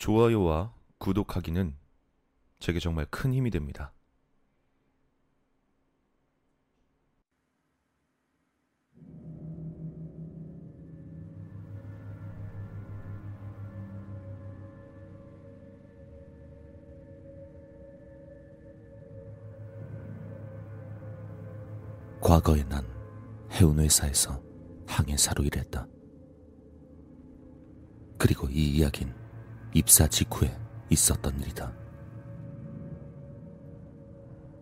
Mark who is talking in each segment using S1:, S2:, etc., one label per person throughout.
S1: 좋아요와 구독하기는 제게 정말 큰 힘이 됩니다.
S2: 과거에 난 해운 회사에서 항해사로 일했다. 그리고 이 이야기는 입사 직후에 있었던 일이다.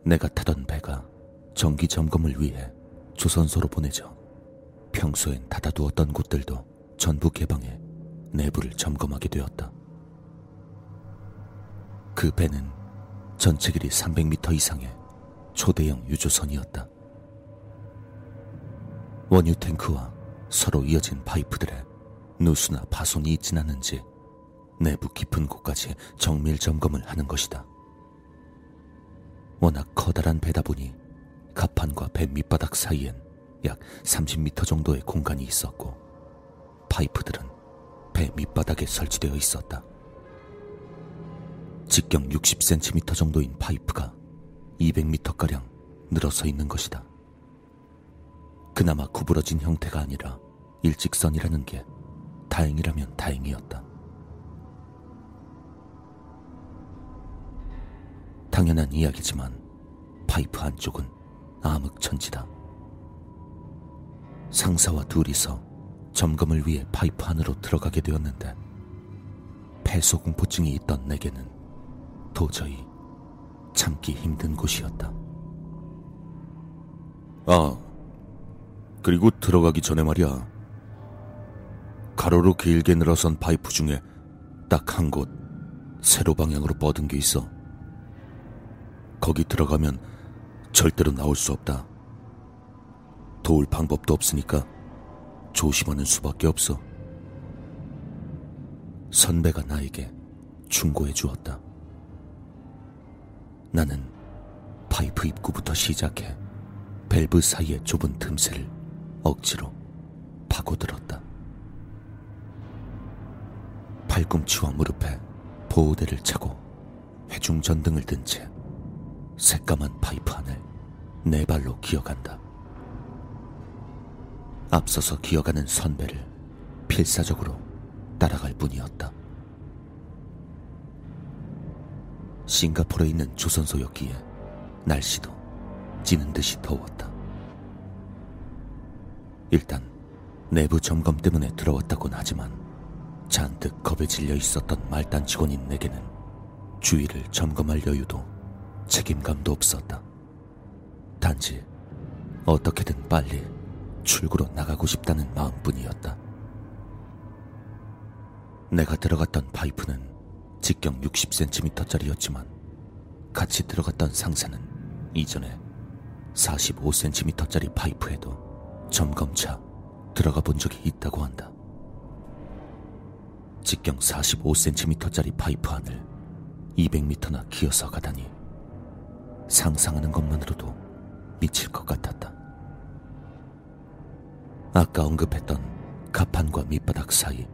S2: 내가 타던 배가 정기 점검을 위해 조선소로 보내져 평소엔 닫아두었던 곳들도 전부 개방해 내부를 점검하게 되었다. 그 배는 전체 길이 300m 이상의 초대형 유조선이었다. 원유 탱크와 서로 이어진 파이프들에 누수나 파손이 있진 않은지 내부 깊은 곳까지 정밀 점검을 하는 것이다. 워낙 커다란 배다 보니 갑판과 배 밑바닥 사이엔 약 30m 정도의 공간이 있었고 파이프들은 배 밑바닥에 설치되어 있었다. 직경 60cm 정도인 파이프가 200m가량 늘어서 있는 것이다. 그나마 구부러진 형태가 아니라 일직선이라는 게 다행이라면 다행이었다. 당연한 이야기지만 파이프 한쪽은 암흑천지다. 상사와 둘이서 점검을 위해 파이프 안으로 들어가게 되었는데 폐소공포증이 있던 내게는 도저히 참기 힘든 곳이었다.
S3: 아, 그리고 들어가기 전에 말이야. 가로로 길게 늘어선 파이프 중에 딱 한 곳 세로 방향으로 뻗은 게 있어. 거기 들어가면 절대로 나올 수 없다. 도울 방법도 없으니까 조심하는 수밖에 없어.
S2: 선배가 나에게 충고해 주었다. 나는 파이프 입구부터 시작해 밸브 사이의 좁은 틈새를 억지로 파고들었다. 팔꿈치와 무릎에 보호대를 차고 회중 전등을 든 채 새까만 파이프 안을 네 발로 기어간다. 앞서서 기어가는 선배를 필사적으로 따라갈 뿐이었다. 싱가포르에 있는 조선소였기에 날씨도 찌는 듯이 더웠다. 일단 내부 점검 때문에 들어왔다곤 하지만 잔뜩 겁에 질려 있었던 말단 직원인 내게는 주위를 점검할 여유도 책임감도 없었다. 단지 어떻게든 빨리 출구로 나가고 싶다는 마음뿐이었다. 내가 들어갔던 파이프는 직경 60cm짜리였지만 같이 들어갔던 상사는 이전에 45cm짜리 파이프에도 점검차 들어가 본 적이 있다고 한다. 직경 45cm짜리 파이프 안을 200m나 기어서 가다니 상상하는 것만으로도 미칠 것 같았다. 아까 언급했던 가판과 밑바닥 사이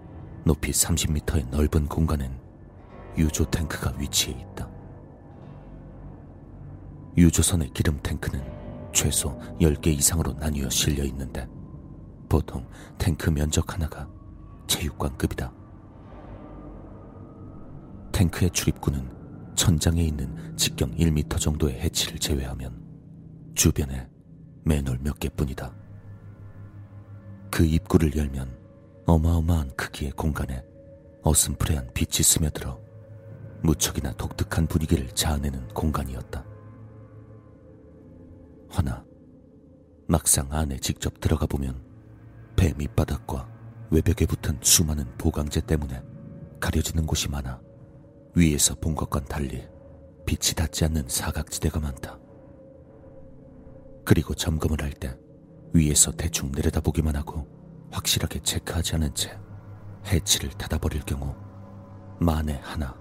S2: 높이 30m의 넓은 공간엔 유조 탱크가 위치해 있다. 유조선의 기름 탱크는 최소 10개 이상으로 나뉘어 실려 있는데 보통 탱크 면적 하나가 체육관급이다. 탱크의 출입구는 천장에 있는 직경 1m 정도의 해치를 제외하면 주변에 맨홀 몇 개뿐이다. 그 입구를 열면 어마어마한 크기의 공간에 어슴푸레한 빛이 스며들어 무척이나 독특한 분위기를 자아내는 공간이었다. 허나 막상 안에 직접 들어가 보면 배 밑바닥과 외벽에 붙은 수많은 보강제 때문에 가려지는 곳이 많아 위에서 본 것과는 달리 빛이 닿지 않는 사각지대가 많다. 그리고 점검을 할 때 위에서 대충 내려다보기만 하고 확실하게 체크하지 않은 채 해치를 닫아버릴 경우 만에 하나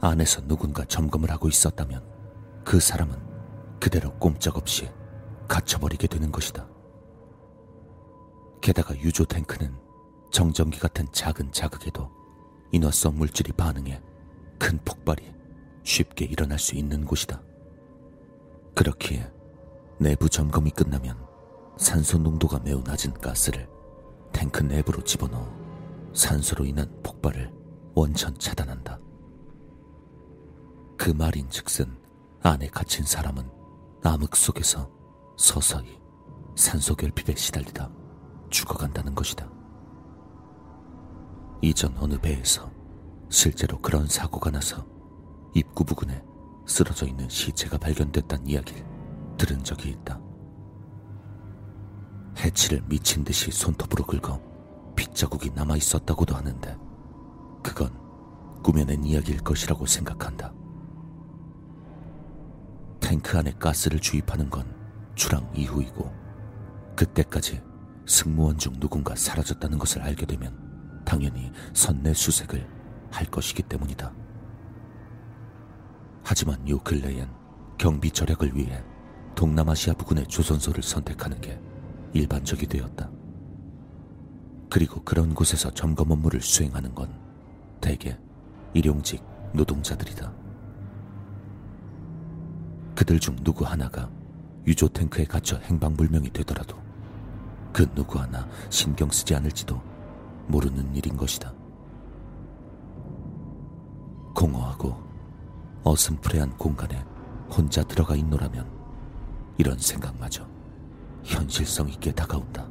S2: 안에서 누군가 점검을 하고 있었다면 그 사람은 그대로 꼼짝없이 갇혀버리게 되는 것이다. 게다가 유조 탱크는 정전기 같은 작은 자극에도 인화성 물질이 반응해 큰 폭발이 쉽게 일어날 수 있는 곳이다. 그렇기에 내부 점검이 끝나면 산소 농도가 매우 낮은 가스를 탱크 내부로 집어넣어 산소로 인한 폭발을 원천 차단한다. 그 말인 즉슨 안에 갇힌 사람은 암흑 속에서 서서히 산소 결핍에 시달리다 죽어간다는 것이다. 이전 어느 배에서 실제로 그런 사고가 나서 입구 부근에 쓰러져 있는 시체가 발견됐다는 이야기를 들은 적이 있다. 해치를 미친 듯이 손톱으로 긁어 핏자국이 남아 있었다고도 하는데 그건 꾸며낸 이야기일 것이라고 생각한다. 탱크 안에 가스를 주입하는 건 출항 이후이고 그때까지 승무원 중 누군가 사라졌다는 것을 알게 되면 당연히 선내 수색을 할 것이기 때문이다. 하지만 요 근래엔 경비 절약을 위해 동남아시아 부근의 조선소를 선택하는 게 일반적이 되었다. 그리고 그런 곳에서 점검 업무를 수행하는 건 대개 일용직 노동자들이다. 그들 중 누구 하나가 유조 탱크에 갇혀 행방불명이 되더라도 그 누구 하나 신경 쓰지 않을지도 모르는 일인 것이다. 공허하고 어슴푸레한 공간에 혼자 들어가 있노라면 이런 생각마저 현실성 있게 다가온다.